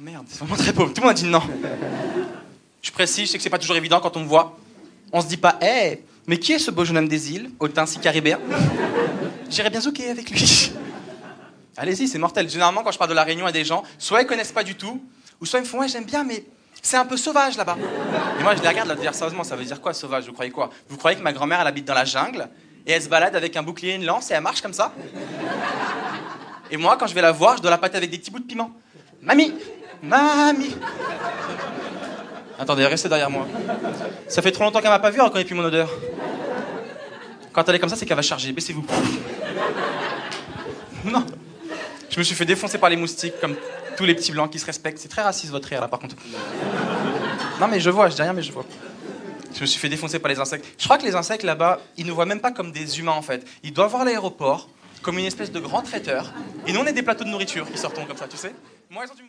merde, c'est vraiment très pauvre. Tout le monde dit non. Je précise, je sais que c'est pas toujours évident quand on me voit. On se dit pas, hé, mais qui est ce beau jeune homme des îles, au si caribéen? J'irais bien zouker avec lui. Allez-y, c'est mortel. Généralement, quand je parle de la Réunion à des gens, soit ils connaissent pas du tout, ou soit ils me font, ouais, j'aime bien, mais c'est un peu sauvage là-bas. Et moi, je les regarde, là, ça veut dire quoi sauvage? Vous croyez quoi? Vous croyez que ma grand-mère, elle habite dans la jungle, et elle se balade avec un bouclier et une lance, et elle marche comme ça? Et moi, quand je vais la voir, je dois la pâter avec des petits bouts de piment. Mamie Mamie Attendez, restez derrière moi. Ça fait trop longtemps qu'elle m'a pas vu, elle reconnaît plus mon odeur. Quand elle est comme ça, c'est qu'elle va charger. Baissez-vous. Non. Je me suis fait défoncer par les moustiques, comme tous les petits blancs qui se respectent. C'est très raciste votre rire là, par contre. Non, mais je vois, je dis rien, mais je vois. Je me suis fait défoncer par les insectes. Je crois que les insectes là-bas, ils nous voient même pas comme des humains en fait. Ils doivent voir l'aéroport comme une espèce de grand traiteur. Et nous, on est des plateaux de nourriture qui sortons comme ça, tu sais. Moi, ils ont dû me